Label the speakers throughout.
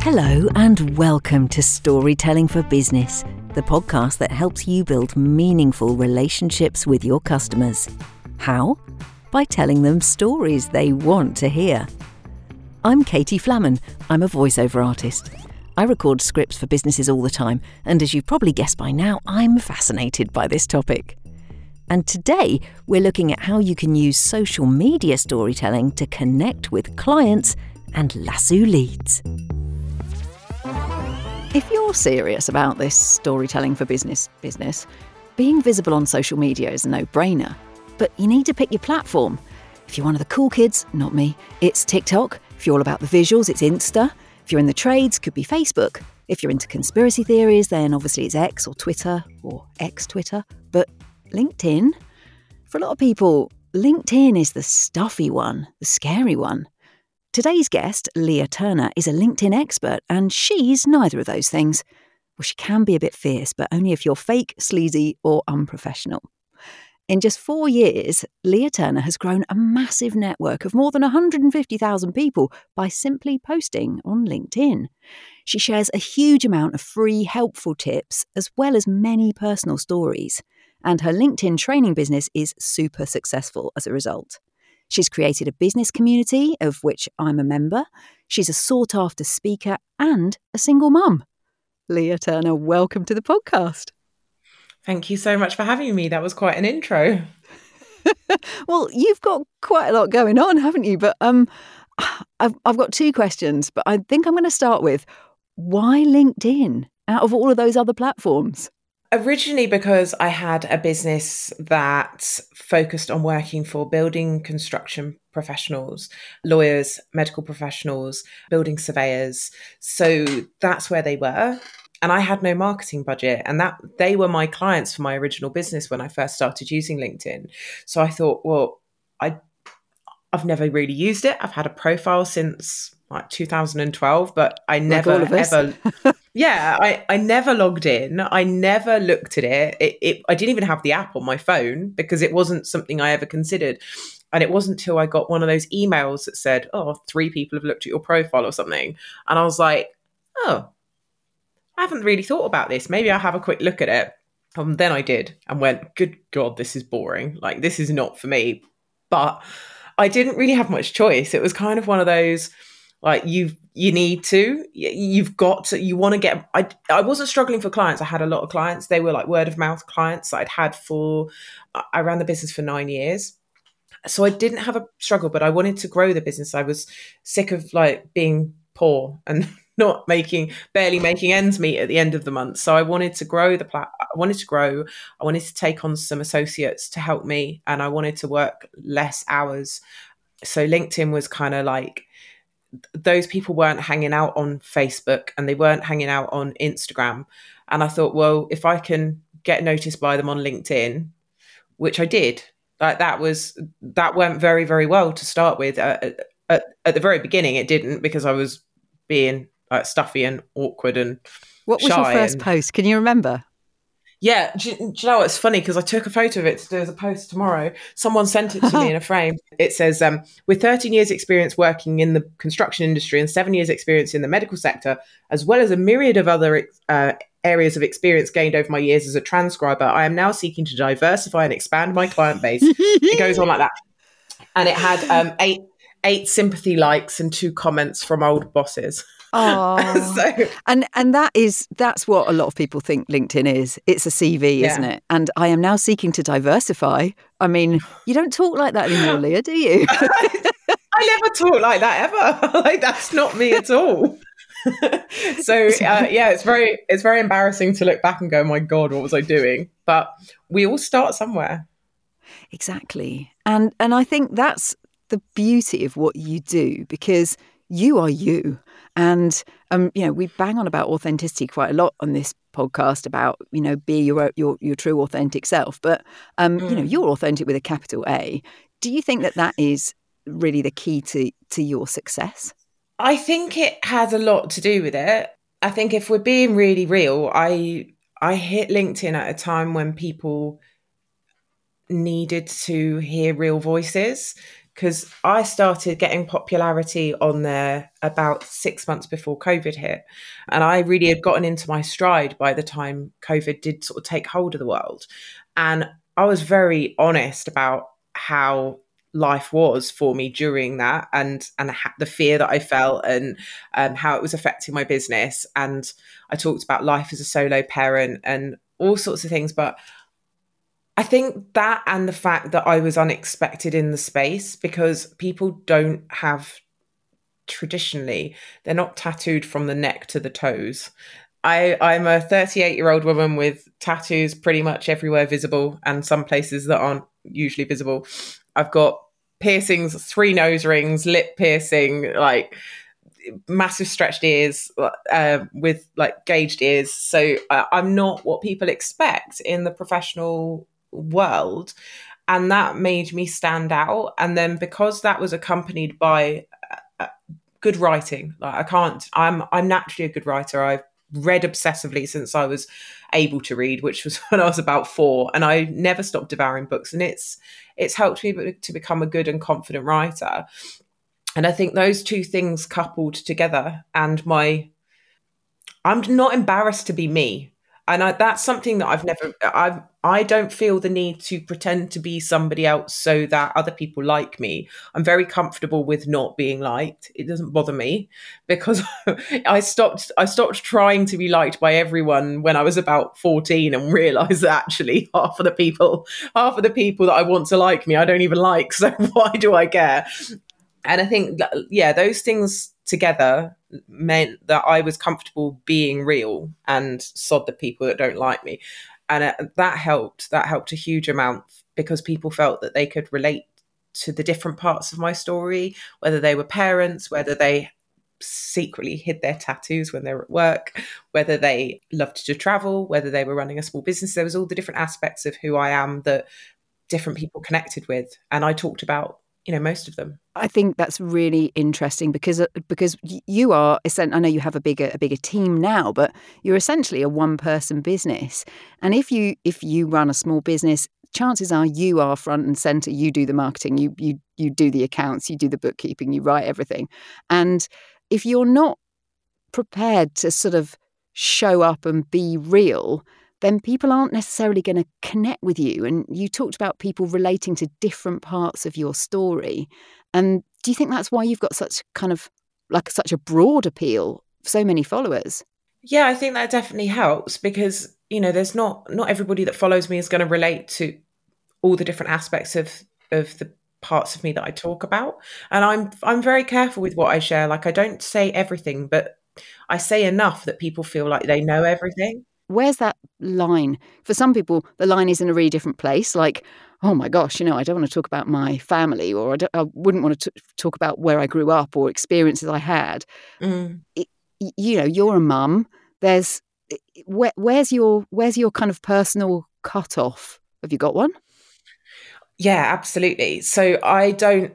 Speaker 1: Hello, and welcome to Storytelling for Business, the podcast that helps you build meaningful relationships with your customers. How? By telling them stories they want to hear. I'm Katie Flammen. I'm a voiceover artist. I record scripts for businesses all the time, and as you've probably guessed by now, I'm fascinated by this topic. And today, we're looking at how you can use social media storytelling to connect with clients and lasso leads. If you're serious about this storytelling for business business, being visible on social media is a no-brainer. But you need to pick your platform. If you're one of the cool kids, not me, it's TikTok. If you're all about the visuals, it's Insta. If you're in the trades, could be Facebook. If you're into conspiracy theories, then obviously it's X or Twitter or X Twitter. But LinkedIn? For a lot of people, LinkedIn is the stuffy one, the scary one. Today's guest, Lea Turner, is a LinkedIn expert, and she's neither of those things. Well, she can be a bit fierce, but only if you're fake, sleazy, or unprofessional. In just four years, Lea Turner has grown a massive network of more than 150,000 people by simply posting on LinkedIn. She shares a huge amount of free, helpful tips, as well as many personal stories. And her LinkedIn training business is super successful as a result. She's created a business community, of which I'm a member. She's a sought after speaker and a single mum. Lea Turner, welcome to the podcast.
Speaker 2: Thank you so much for having me. That was quite an intro.
Speaker 1: well, you've got quite a lot going on, haven't you? But um, I've, I've got two questions, but I think I'm going to start with why LinkedIn out of all of those other platforms?
Speaker 2: Originally, because I had a business that focused on working for building construction professionals, lawyers, medical professionals, building surveyors. So that's where they were. And I had no marketing budget. And that they were my clients for my original business when I first started using LinkedIn. So I thought, well, I I've never really used it. I've had a profile since like 2012, but I never ever, yeah, I, I never logged in. I never looked at it. It, it. I didn't even have the app on my phone because it wasn't something I ever considered. And it wasn't until I got one of those emails that said, oh, three people have looked at your profile or something. And I was like, oh, I haven't really thought about this. Maybe I'll have a quick look at it. And then I did and went, good God, this is boring. Like, this is not for me. But I didn't really have much choice. It was kind of one of those, like you you need to. You've got to you want to get i i wasn't struggling for clients. I had a lot of clients. They were like word of mouth clients i'd had for i ran the business for nine years. So i didn't have a struggle but i wanted to grow the business. I was sick of like being poor and not making barely making ends meet at the end of the month. So i wanted to grow the plat i wanted to grow. I wanted to take on some associates to help me and i wanted to work less hours. So linkedin was kind of like those people weren't hanging out on Facebook and they weren't hanging out on Instagram. And I thought, well, if I can get noticed by them on LinkedIn, which I did, like that was that went very very well to start with. Uh, at, at, the very beginning, it didn't because I was being like stuffy and awkward and.
Speaker 1: What was your first
Speaker 2: and,
Speaker 1: post? Can you remember?
Speaker 2: Yeah, do, do, you know what's funny? Because I took a photo of it to do as a post tomorrow. Someone sent it to me in a frame. It says, um, with 13 years' experience working in the construction industry and seven years' experience in the medical sector, as well as a myriad of other uh, areas of experience gained over my years as a transcriber, I am now seeking to diversify and expand my client base. it goes on like that. And it had um, eight eight sympathy likes and two comments from old bosses.
Speaker 1: Oh, so, and and that is that's what a lot of people think LinkedIn is. It's a CV, yeah. isn't it? And I am now seeking to diversify. I mean, you don't talk like that anymore, Lea, do you?
Speaker 2: I, I never talk like that ever. like that's not me at all. so uh, yeah, it's very it's very embarrassing to look back and go, "My God, what was I doing?" But we all start somewhere.
Speaker 1: Exactly, and and I think that's the beauty of what you do because you are you. And um, you know, we bang on about authenticity quite a lot on this podcast about you know be your your your true authentic self. But um, mm. you know, mm. you're authentic with a capital A. Do you think that that is really the key to to your success?
Speaker 2: I think it has a lot to do with it. I think if we're being really real, I I hit LinkedIn at a time when people needed to hear real voices because I started getting popularity on there about six months before COVID hit. And I really had gotten into my stride by the time COVID did sort of take hold of the world. And I was very honest about how life was for me during that and and the fear that I felt and um, how it was affecting my business and I talked about life as a solo parent and all sorts of things but I think that and the fact that I was unexpected in the space because people don't have traditionally, they're not tattooed from the neck to the toes. I, I'm a 38 year old woman with tattoos pretty much everywhere visible and some places that aren't usually visible. I've got piercings, three nose rings, lip piercing, like massive stretched ears uh, with like gauged ears. So uh, I'm not what people expect in the professional world and that made me stand out. And then because that was accompanied by uh, uh, good writing like i can't i'm i'm naturally a good writer. I've read obsessively since i was able to read which was when i was about 4 and i never stopped devouring books. And it's it's helped me to become a good and confident writer. And i think those two things coupled together and my i'm not embarrassed to be me and I, that's something that I've never I've I don't feel the need to pretend to be somebody else so that other people like me. I'm very comfortable with not being liked. It doesn't bother me because I stopped I stopped trying to be liked by everyone when I was about 14 and realized that actually half of the people half of the people that I want to like me I don't even like so why do I care? And I think yeah, those things together meant that I was comfortable being real and sod the people that don't like me. And uh, that helped. That helped a huge amount because people felt that they could relate to the different parts of my story, whether they were parents, whether they secretly hid their tattoos when they were at work, whether they loved to travel, whether they were running a small business. There was all the different aspects of who I am that different people connected with. And I talked about you know most of them.
Speaker 1: I think that's really interesting because uh, because you are i know you have a bigger a bigger team now but you're essentially a one person business. And if you if you run a small business chances are you are front and center. You do the marketing you you you do the accounts you do the bookkeeping you write everything. And if you're not prepared to sort of show up and be real then people aren't necessarily going to connect with you. And you talked about people relating to different parts of your story. And do you think that's why you've got such kind of like such a broad appeal, so many followers?
Speaker 2: Yeah, I think that definitely helps because, you know, there's not not everybody that follows me is going to relate to all the different aspects of of the parts of me that I talk about. And I'm I'm very careful with what I share. Like I don't say everything, but I say enough that people feel like they know everything
Speaker 1: where's that line? For some people, the line is in a really different place, like, oh my gosh, you know, I don't want to talk about my family, or I, I wouldn't want to t- talk about where I grew up or experiences I had. Mm. It, you know, you're a mum. There's where, where's your where's your kind of personal cutoff? Have you got one?
Speaker 2: Yeah, absolutely. So I don't.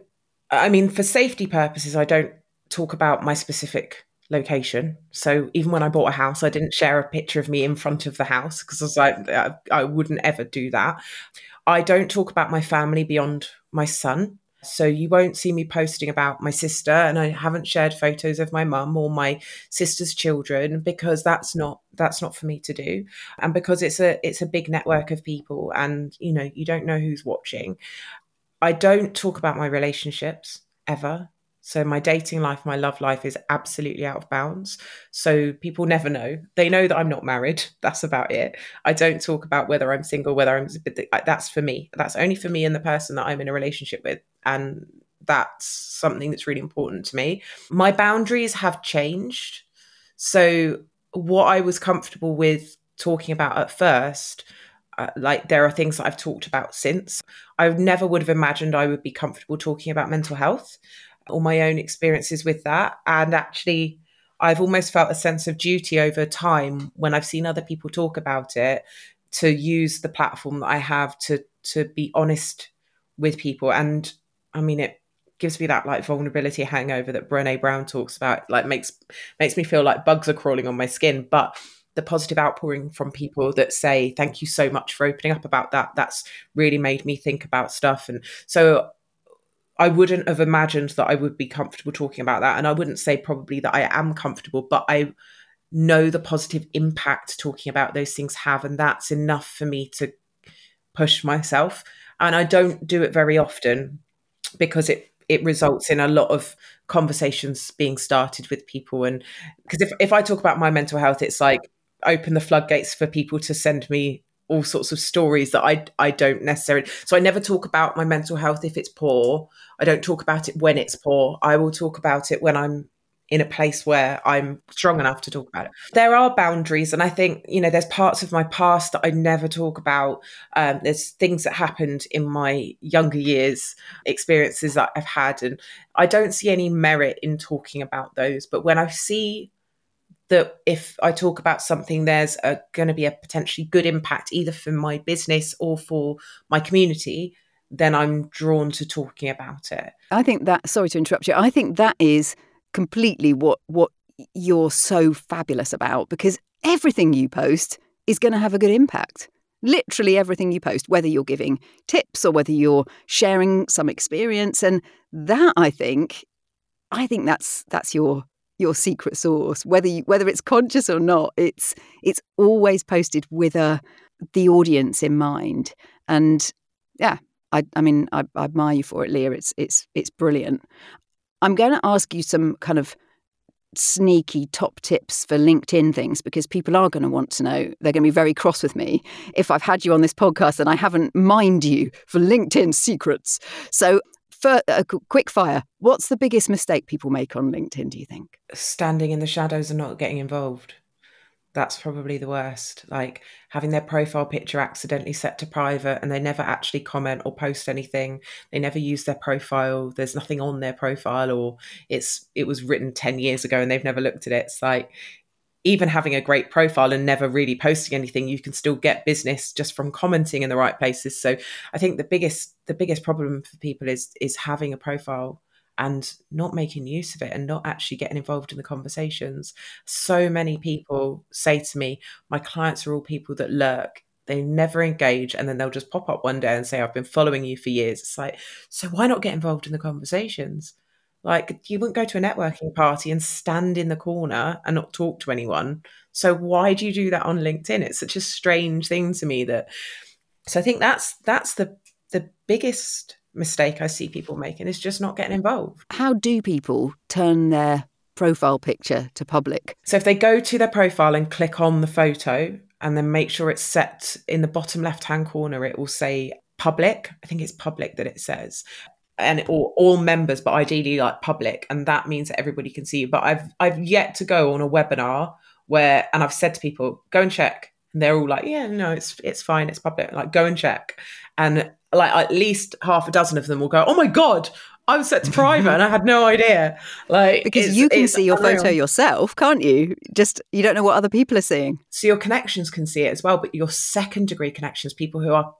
Speaker 2: I mean, for safety purposes, I don't talk about my specific location. So even when I bought a house, I didn't share a picture of me in front of the house because I was like, I, I wouldn't ever do that. I don't talk about my family beyond my son. So you won't see me posting about my sister, and I haven't shared photos of my mum or my sister's children because that's not that's not for me to do, and because it's a it's a big network of people, and you know you don't know who's watching. I don't talk about my relationships ever. So my dating life, my love life is absolutely out of bounds. So people never know. They know that I'm not married. That's about it. I don't talk about whether I'm single, whether I'm that's for me. That's only for me and the person that I'm in a relationship with. And that's something that's really important to me. My boundaries have changed. So what I was comfortable with talking about at first uh, like there are things that I've talked about since. I never would have imagined I would be comfortable talking about mental health or my own experiences with that. And actually, I've almost felt a sense of duty over time when I've seen other people talk about it to use the platform that I have to to be honest with people. And I mean, it gives me that like vulnerability hangover that Brene Brown talks about. Like makes makes me feel like bugs are crawling on my skin, but the positive outpouring from people that say thank you so much for opening up about that that's really made me think about stuff and so I wouldn't have imagined that I would be comfortable talking about that. And I wouldn't say probably that I am comfortable, but I know the positive impact talking about those things have. And that's enough for me to push myself. And I don't do it very often because it it results in a lot of conversations being started with people and because if, if i talk about my mental health it's like open the floodgates for people to send me all sorts of stories that I I don't necessarily so I never talk about my mental health if it's poor. I don't talk about it when it's poor. I will talk about it when I'm in a place where I'm strong enough to talk about it. There are boundaries, and I think you know there's parts of my past that I never talk about. Um, there's things that happened in my younger years, experiences that I've had, and I don't see any merit in talking about those. But when I see that if I talk about something, there's going to be a potentially good impact either for my business or for my community, then I'm drawn to talking about it.
Speaker 1: I think that, sorry to interrupt you, I think that is completely what, what you're so fabulous about because everything you post is going to have a good impact. Literally everything you post, whether you're giving tips or whether you're sharing some experience. And that, I think, I think that's that's your your secret source whether you, whether it's conscious or not it's it's always posted with a the audience in mind and yeah i i mean I, I admire you for it lea it's it's it's brilliant i'm going to ask you some kind of sneaky top tips for LinkedIn things because people are going to want to know. They're going to be very cross with me if I've had you on this podcast and I haven't mined you for LinkedIn secrets. So, for a uh, quick fire, what's the biggest mistake people make on LinkedIn, do you think?
Speaker 2: Standing in the shadows and not getting involved. That's probably the worst. Like having their profile picture accidentally set to private and they never actually comment or post anything. They never use their profile. There's nothing on their profile or it's it was written 10 years ago and they've never looked at it. It's like even having a great profile and never really posting anything you can still get business just from commenting in the right places. So i think the biggest the biggest problem for people is is having a profile and not making use of it and not actually getting involved in the conversations. So many people say to me my clients are all people that lurk. They never engage and then they'll just pop up one day and say i've been following you for years. It's like so why not get involved in the conversations like you wouldn't go to a networking party and stand in the corner and not talk to anyone. So why do you do that on LinkedIn? It's such a strange thing to me that so I think that's that's the the biggest mistake I see people making is just not getting involved.
Speaker 1: How do people turn their profile picture to public?
Speaker 2: So if they go to their profile and click on the photo and then make sure it's set in the bottom left hand corner, it will say public. I think it's public that it says and or all members, but ideally like public, and that means that everybody can see you. But I've I've yet to go on a webinar where, and I've said to people, go and check, and they're all like, yeah, no, it's it's fine, it's public. Like go and check, and like at least half a dozen of them will go, oh my god. I was set to private and I had no idea. Like
Speaker 1: because you can see your unreal. photo yourself, can't you? Just you don't know what other people are seeing.
Speaker 2: So your connections can see it as well, but your second degree connections, people who are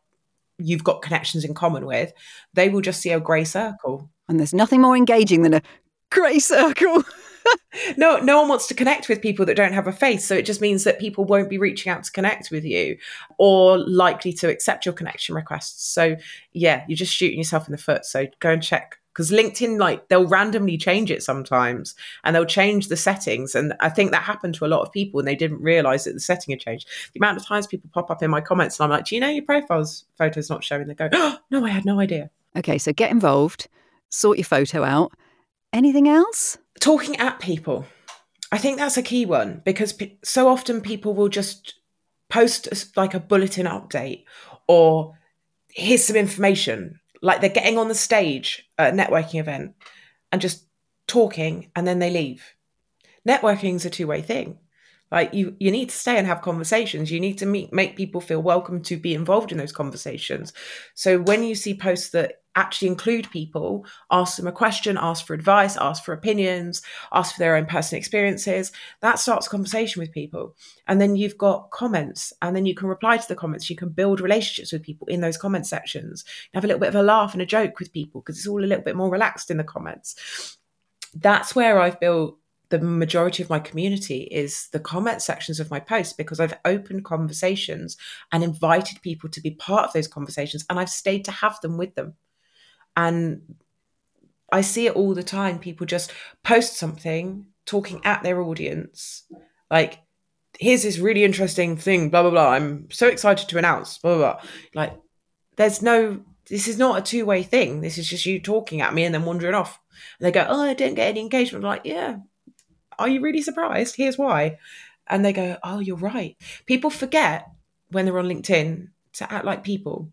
Speaker 2: you've got connections in common with, they will just see a grey circle.
Speaker 1: And there's nothing more engaging than a grey circle.
Speaker 2: no, no one wants to connect with people that don't have a face. So it just means that people won't be reaching out to connect with you or likely to accept your connection requests. So yeah, you're just shooting yourself in the foot. So go and check because LinkedIn, like, they'll randomly change it sometimes and they'll change the settings. And I think that happened to a lot of people and they didn't realize that the setting had changed. The amount of times people pop up in my comments and I'm like, do you know your profile's photo's not showing? They go, oh, no, I had no idea.
Speaker 1: Okay, so get involved, sort your photo out. Anything else?
Speaker 2: Talking at people. I think that's a key one because so often people will just post like a bulletin update or here's some information like they're getting on the stage at a networking event and just talking and then they leave. Networking is a two way thing. Like you, you need to stay and have conversations. You need to meet, make people feel welcome to be involved in those conversations. So when you see posts that actually include people, ask them a question, ask for advice, ask for opinions, ask for their own personal experiences. That starts a conversation with people. And then you've got comments, and then you can reply to the comments. You can build relationships with people in those comment sections. Have a little bit of a laugh and a joke with people because it's all a little bit more relaxed in the comments. That's where I've built the majority of my community is the comment sections of my posts because I've opened conversations and invited people to be part of those conversations and I've stayed to have them with them. And I see it all the time. People just post something talking at their audience, like, here's this really interesting thing, blah, blah, blah. I'm so excited to announce, blah, blah, blah. Like, there's no, this is not a two way thing. This is just you talking at me and then wandering off. And they go, oh, I didn't get any engagement. I'm like, yeah. Are you really surprised? Here's why. And they go, oh, you're right. People forget when they're on LinkedIn to act like people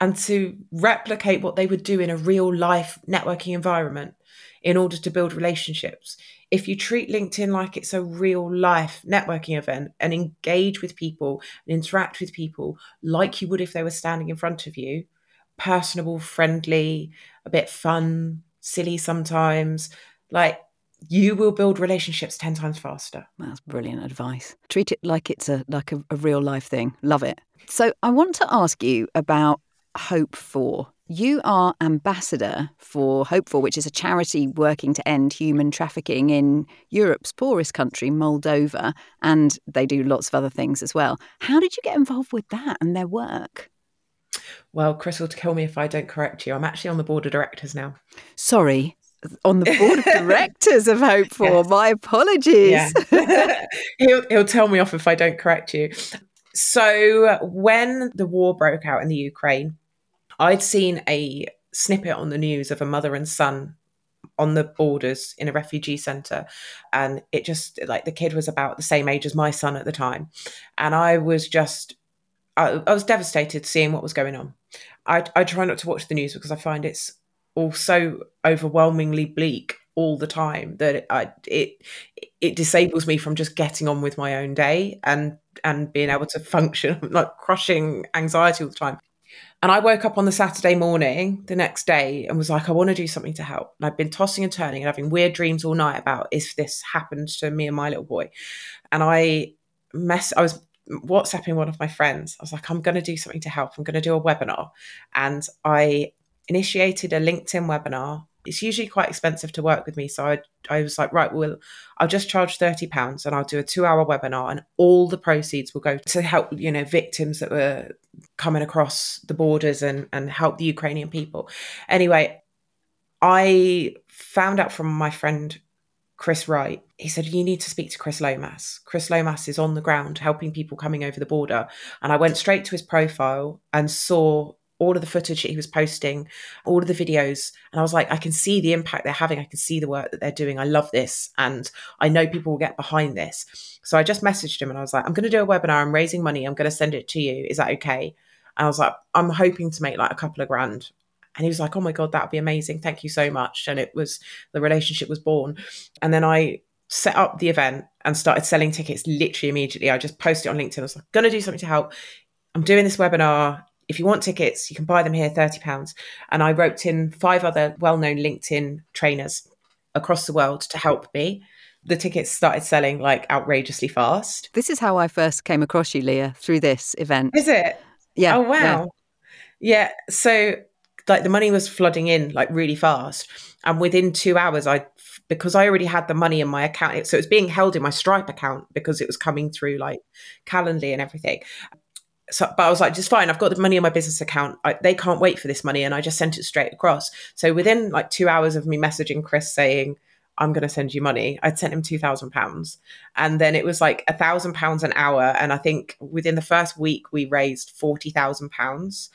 Speaker 2: and to replicate what they would do in a real life networking environment in order to build relationships. If you treat LinkedIn like it's a real life networking event and engage with people and interact with people like you would if they were standing in front of you, personable, friendly, a bit fun, silly sometimes, like you will build relationships 10 times faster.
Speaker 1: That's brilliant advice. Treat it like it's a like a, a real life thing. Love it. So I want to ask you about Hope4. You are ambassador for Hope4, which is a charity working to end human trafficking in Europe's poorest country, Moldova, and they do lots of other things as well. How did you get involved with that and their work?
Speaker 2: Well, Chris will kill me if I don't correct you. I'm actually on the board of directors now.
Speaker 1: Sorry, on the board of directors of Hope4. Yes. My apologies.
Speaker 2: Yeah. he'll, he'll tell me off if I don't correct you. So, when the war broke out in the Ukraine, I'd seen a snippet on the news of a mother and son on the borders in a refugee center and it just like the kid was about the same age as my son at the time. And i was just i, I was devastated seeing what was going on. I, I try not to watch the news because i find it's all so overwhelmingly bleak all the time that it, I, it it disables me from just getting on with my own day and and being able to function like crushing anxiety all the time and I woke up on the Saturday morning the next day and was like, I want to do something to help. And I've been tossing and turning and having weird dreams all night about if this happened to me and my little boy. And I mess I was WhatsApping one of my friends. I was like, I'm gonna do something to help. I'm gonna do a webinar. And I initiated a LinkedIn webinar. It's usually quite expensive to work with me. So I, I was like, right, well, I'll just charge £30 and I'll do a two hour webinar and all the proceeds will go to help, you know, victims that were coming across the borders and, and help the Ukrainian people. Anyway, I found out from my friend Chris Wright. He said, You need to speak to Chris Lomas. Chris Lomas is on the ground helping people coming over the border. And I went straight to his profile and saw all of the footage that he was posting, all of the videos. And I was like, I can see the impact they're having. I can see the work that they're doing. I love this. And I know people will get behind this. So I just messaged him and I was like, I'm going to do a webinar. I'm raising money. I'm going to send it to you. Is that okay? And I was like, I'm hoping to make like a couple of grand. And he was like, Oh my God, that would be amazing. Thank you so much. And it was the relationship was born. And then I set up the event and started selling tickets literally immediately. I just posted on LinkedIn. I was like, gonna do something to help. I'm doing this webinar if you want tickets, you can buy them here, £30. And I roped in five other well known LinkedIn trainers across the world to help me. The tickets started selling like outrageously fast.
Speaker 1: This is how I first came across you, Lea, through this event.
Speaker 2: Is it?
Speaker 1: Yeah.
Speaker 2: Oh, wow. Yeah. yeah. So, like, the money was flooding in like really fast. And within two hours, I because I already had the money in my account. So it was being held in my Stripe account because it was coming through like Calendly and everything so, but I was like, just fine. I've got the money in my business account. I, they can't wait for this money, and I just sent it straight across. So within like two hours of me messaging Chris saying, "I'm going to send you money," I'd sent him two thousand pounds, and then it was like a thousand pounds an hour. And I think within the first week we raised forty thousand pounds.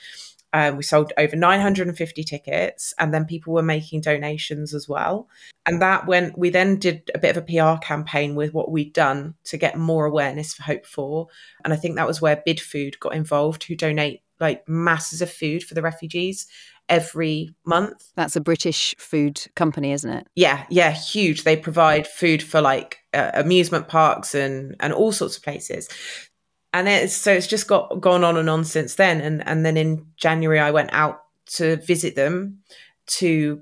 Speaker 2: Um, we sold over 950 tickets, and then people were making donations as well. And that went, we then did a bit of a PR campaign with what we'd done to get more awareness for Hope4. And I think that was where Bidfood got involved, who donate like masses of food for the refugees every month.
Speaker 1: That's a British food company, isn't it?
Speaker 2: Yeah, yeah, huge. They provide food for like uh, amusement parks and and all sorts of places and it's so it's just got gone on and on since then. And and then in january i went out to visit them to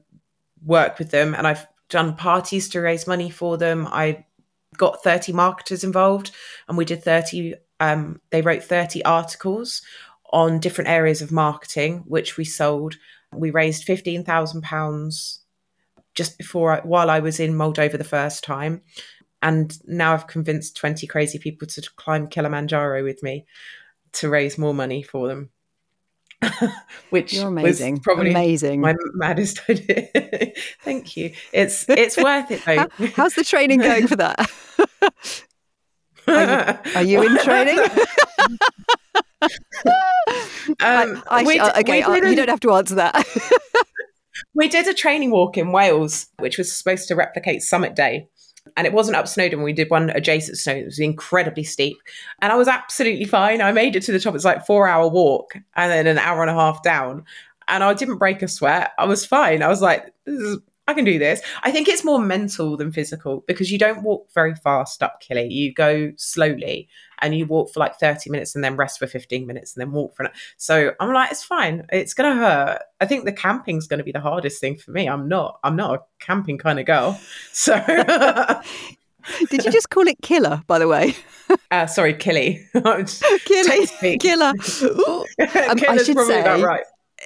Speaker 2: work with them. And i've done parties to raise money for them. I got 30 marketers involved and we did 30 um, they wrote 30 articles on different areas of marketing which we sold. We raised 15000 pounds just before I, while i was in moldova the first time and now I've convinced 20 crazy people to climb Kilimanjaro with me to raise more money for them. which
Speaker 1: You're amazing.
Speaker 2: was probably
Speaker 1: amazing.
Speaker 2: my maddest idea. Thank you. It's it's worth it though.
Speaker 1: How, how's the training going for that? are, you, are you in training?
Speaker 2: um,
Speaker 1: I, I
Speaker 2: we
Speaker 1: sh-
Speaker 2: d-
Speaker 1: okay,
Speaker 2: we
Speaker 1: uh, you don't have to answer that.
Speaker 2: We did a training walk in Wales, which was supposed to replicate Summit Day. And it wasn't up Snowdon. We did one adjacent to Snowdon. It was incredibly steep. And I was absolutely fine. I made it to the top. It's like four hour walk and then an hour and a half down. And I didn't break a sweat. I was fine. I was like, this is I can do this. I think it's more mental than physical because you don't walk very fast up Killy. You go slowly and you walk for like 30 minutes and then rest for 15 minutes and then walk for an So I'm like, it's fine. It's gonna hurt. I think the camping's gonna be the hardest thing for me. I'm not, I'm not a camping kind of girl. So
Speaker 1: Did you just call it killer, by the way?
Speaker 2: uh, sorry, Killy. Tasty.
Speaker 1: Killer. Um, I should
Speaker 2: probably about
Speaker 1: say-
Speaker 2: right.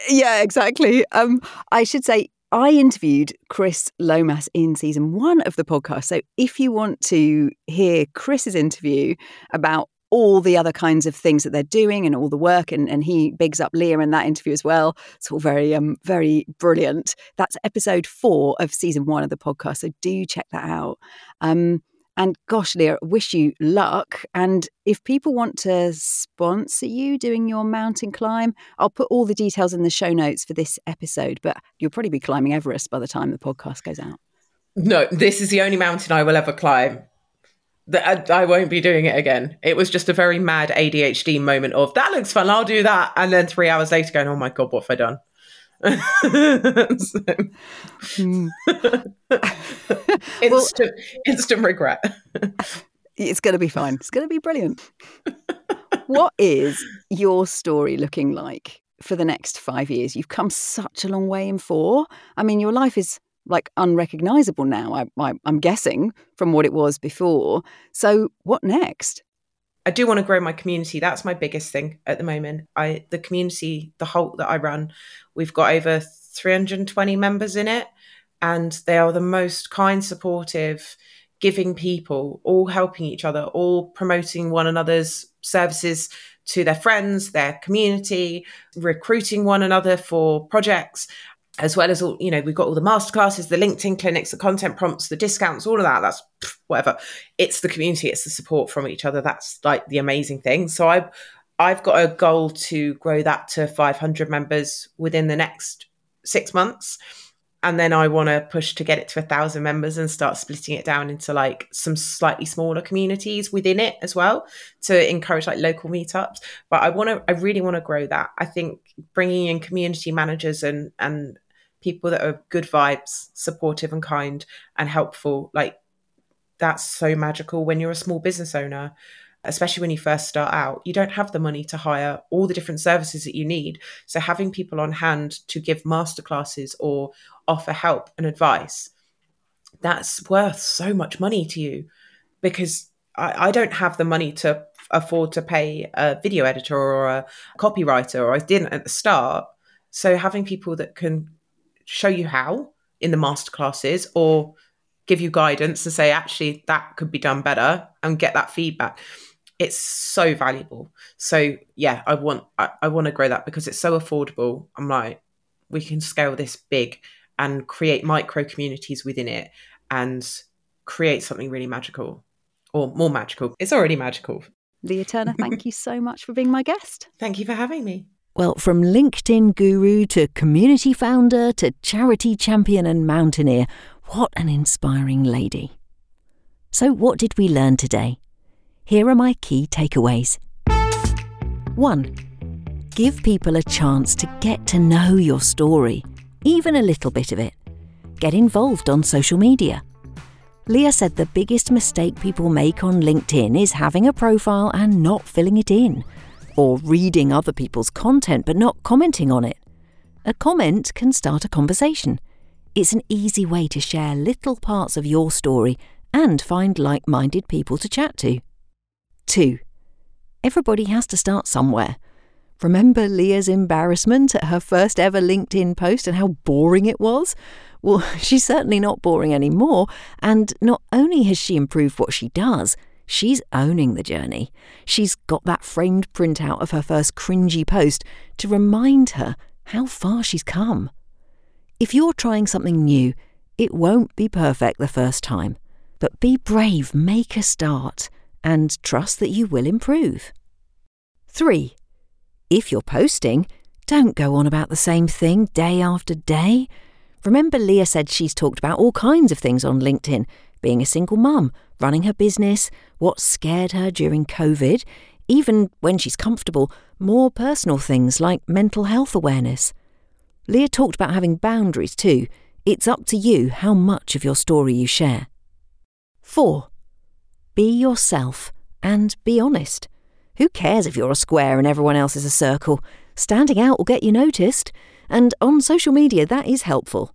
Speaker 1: Yeah, exactly. Um, I should say I interviewed Chris Lomas in season one of the podcast. So if you want to hear Chris's interview about all the other kinds of things that they're doing and all the work, and, and he bigs up Lea in that interview as well. It's all very, um, very brilliant. That's episode four of season one of the podcast. So do check that out. Um, and gosh, Lea, wish you luck. And if people want to sponsor you doing your mountain climb, I'll put all the details in the show notes for this episode. But you'll probably be climbing Everest by the time the podcast goes out.
Speaker 2: No, this is the only mountain I will ever climb. I, uh, I won't be doing it again. It was just a very mad ADHD moment of that looks fun. I'll do that, and then three hours later, going, "Oh my god, what have I done?" So,
Speaker 1: Hmm.
Speaker 2: instant, instant regret.
Speaker 1: It's going to be fine. It's going to be brilliant. what is your story looking like for the next five years? You've come such a long way in four. I mean, your life is like unrecognizable now, I, I, I'm guessing, from what it was before. So, what next?
Speaker 2: I do want to grow my community. That's my biggest thing at the moment. I the community, the HoLT that I run, we've got over 320 members in it, and they are the most kind, supportive, giving people, all helping each other, all promoting one another's services to their friends, their community, recruiting one another for projects. As well as all, you know, we've got all the masterclasses, the LinkedIn clinics, the content prompts, the discounts, all of that. That's whatever. It's the community it's the support from each other that's like the amazing thing. So i've i've got a goal to grow that to 500 members within the next six months. And then i want to push to get it to a thousand members and start splitting it down into like some slightly smaller communities within it as well to encourage like local meetups. But i want to i really want to grow that. I think bringing in community managers and and people that are good vibes supportive and kind and helpful like that's so magical when you're a small business owner especially when you first start out. You don't have the money to hire all the different services that you need. So having people on hand to give masterclasses or offer help and advice that's worth so much money to you because I, I don't have the money to afford to pay a video editor or a copywriter or i didn't at the start. So having people that can show you how in the masterclasses or give you guidance to say actually that could be done better and get that feedback. It's so valuable. So yeah i want i, I want to grow that because it's so affordable. I'm like we can scale this big and create micro communities within it and create something really magical or more magical. It's already magical.
Speaker 1: Lea Turner, thank you so much for being my guest.
Speaker 2: thank you for having me
Speaker 3: Well, from LinkedIn guru to community founder to charity champion and mountaineer, what an inspiring lady. So, what did we learn today? Here are my key takeaways. 1. Give people a chance to get to know your story, even a little bit of it. Get involved on social media. Lea said the biggest mistake people make on LinkedIn is having a profile and not filling it in, or reading other people's content but not commenting on it. A comment can start a conversation. It's an easy way to share little parts of your story and find like minded people to chat to. 2. Everybody has to start somewhere. Remember Lea's embarrassment at her first ever LinkedIn post and how boring it was? Well, she's certainly not boring anymore, and not only has she improved what she does, she's owning the journey. She's got that framed printout of her first cringy post to remind her how far she's come. If you're trying something new, it won't be perfect the first time. But be brave, make a start, and trust that you will improve. 3. If you're posting, don't go on about the same thing day after day. Remember, Lea said she's talked about all kinds of things on LinkedIn being a single mum, running her business, what scared her during COVID, even when she's comfortable, more personal things like mental health awareness. Lea talked about having boundaries too. It's up to you how much of your story you share. 4. Be yourself and be honest. Who cares if you're a square and everyone else is a circle? Standing out will get you noticed, and on social media that is helpful.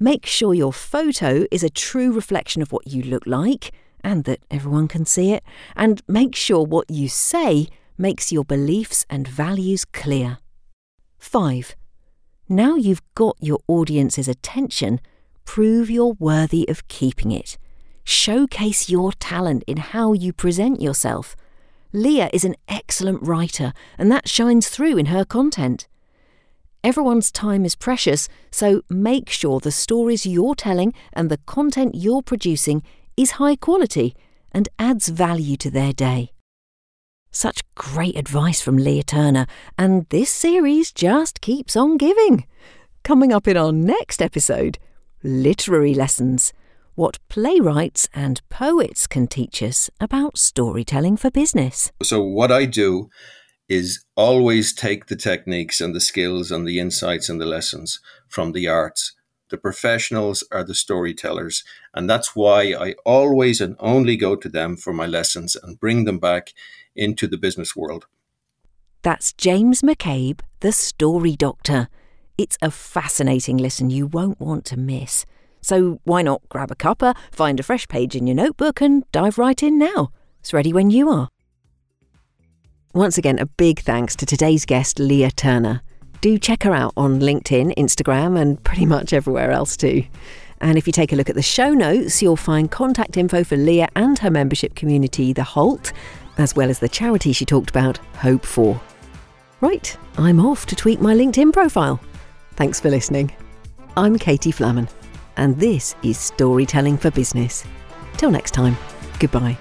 Speaker 3: Make sure your photo is a true reflection of what you look like and that everyone can see it, and make sure what you say makes your beliefs and values clear. 5. Now you've got your audience's attention, prove you're worthy of keeping it. Showcase your talent in how you present yourself. Lea is an excellent writer, and that shines through in her content. Everyone's time is precious, so make sure the stories you're telling and the content you're producing is high quality and adds value to their day. Such great advice from Lea Turner, and this series just keeps on giving. Coming up in our next episode Literary Lessons What playwrights and poets can teach us about storytelling for business.
Speaker 4: So, what I do is always take the techniques and the skills and the insights and the lessons from the arts. The professionals are the storytellers, and that's why I always and only go to them for my lessons and bring them back into the business world.
Speaker 3: That's James McCabe, the Story Doctor. It's a fascinating listen you won't want to miss. So why not grab a cuppa, find a fresh page in your notebook, and dive right in now? It's ready when you are. Once again, a big thanks to today's guest, Lea Turner. Do check her out on LinkedIn, Instagram, and pretty much everywhere else too. And if you take a look at the show notes, you'll find contact info for Lea and her membership community, The HoLT, as well as the charity she talked about, Hope4. Right, I'm off to tweak my LinkedIn profile. Thanks for listening. I'm Katie Flammen, and this is Storytelling for Business. Till next time, goodbye.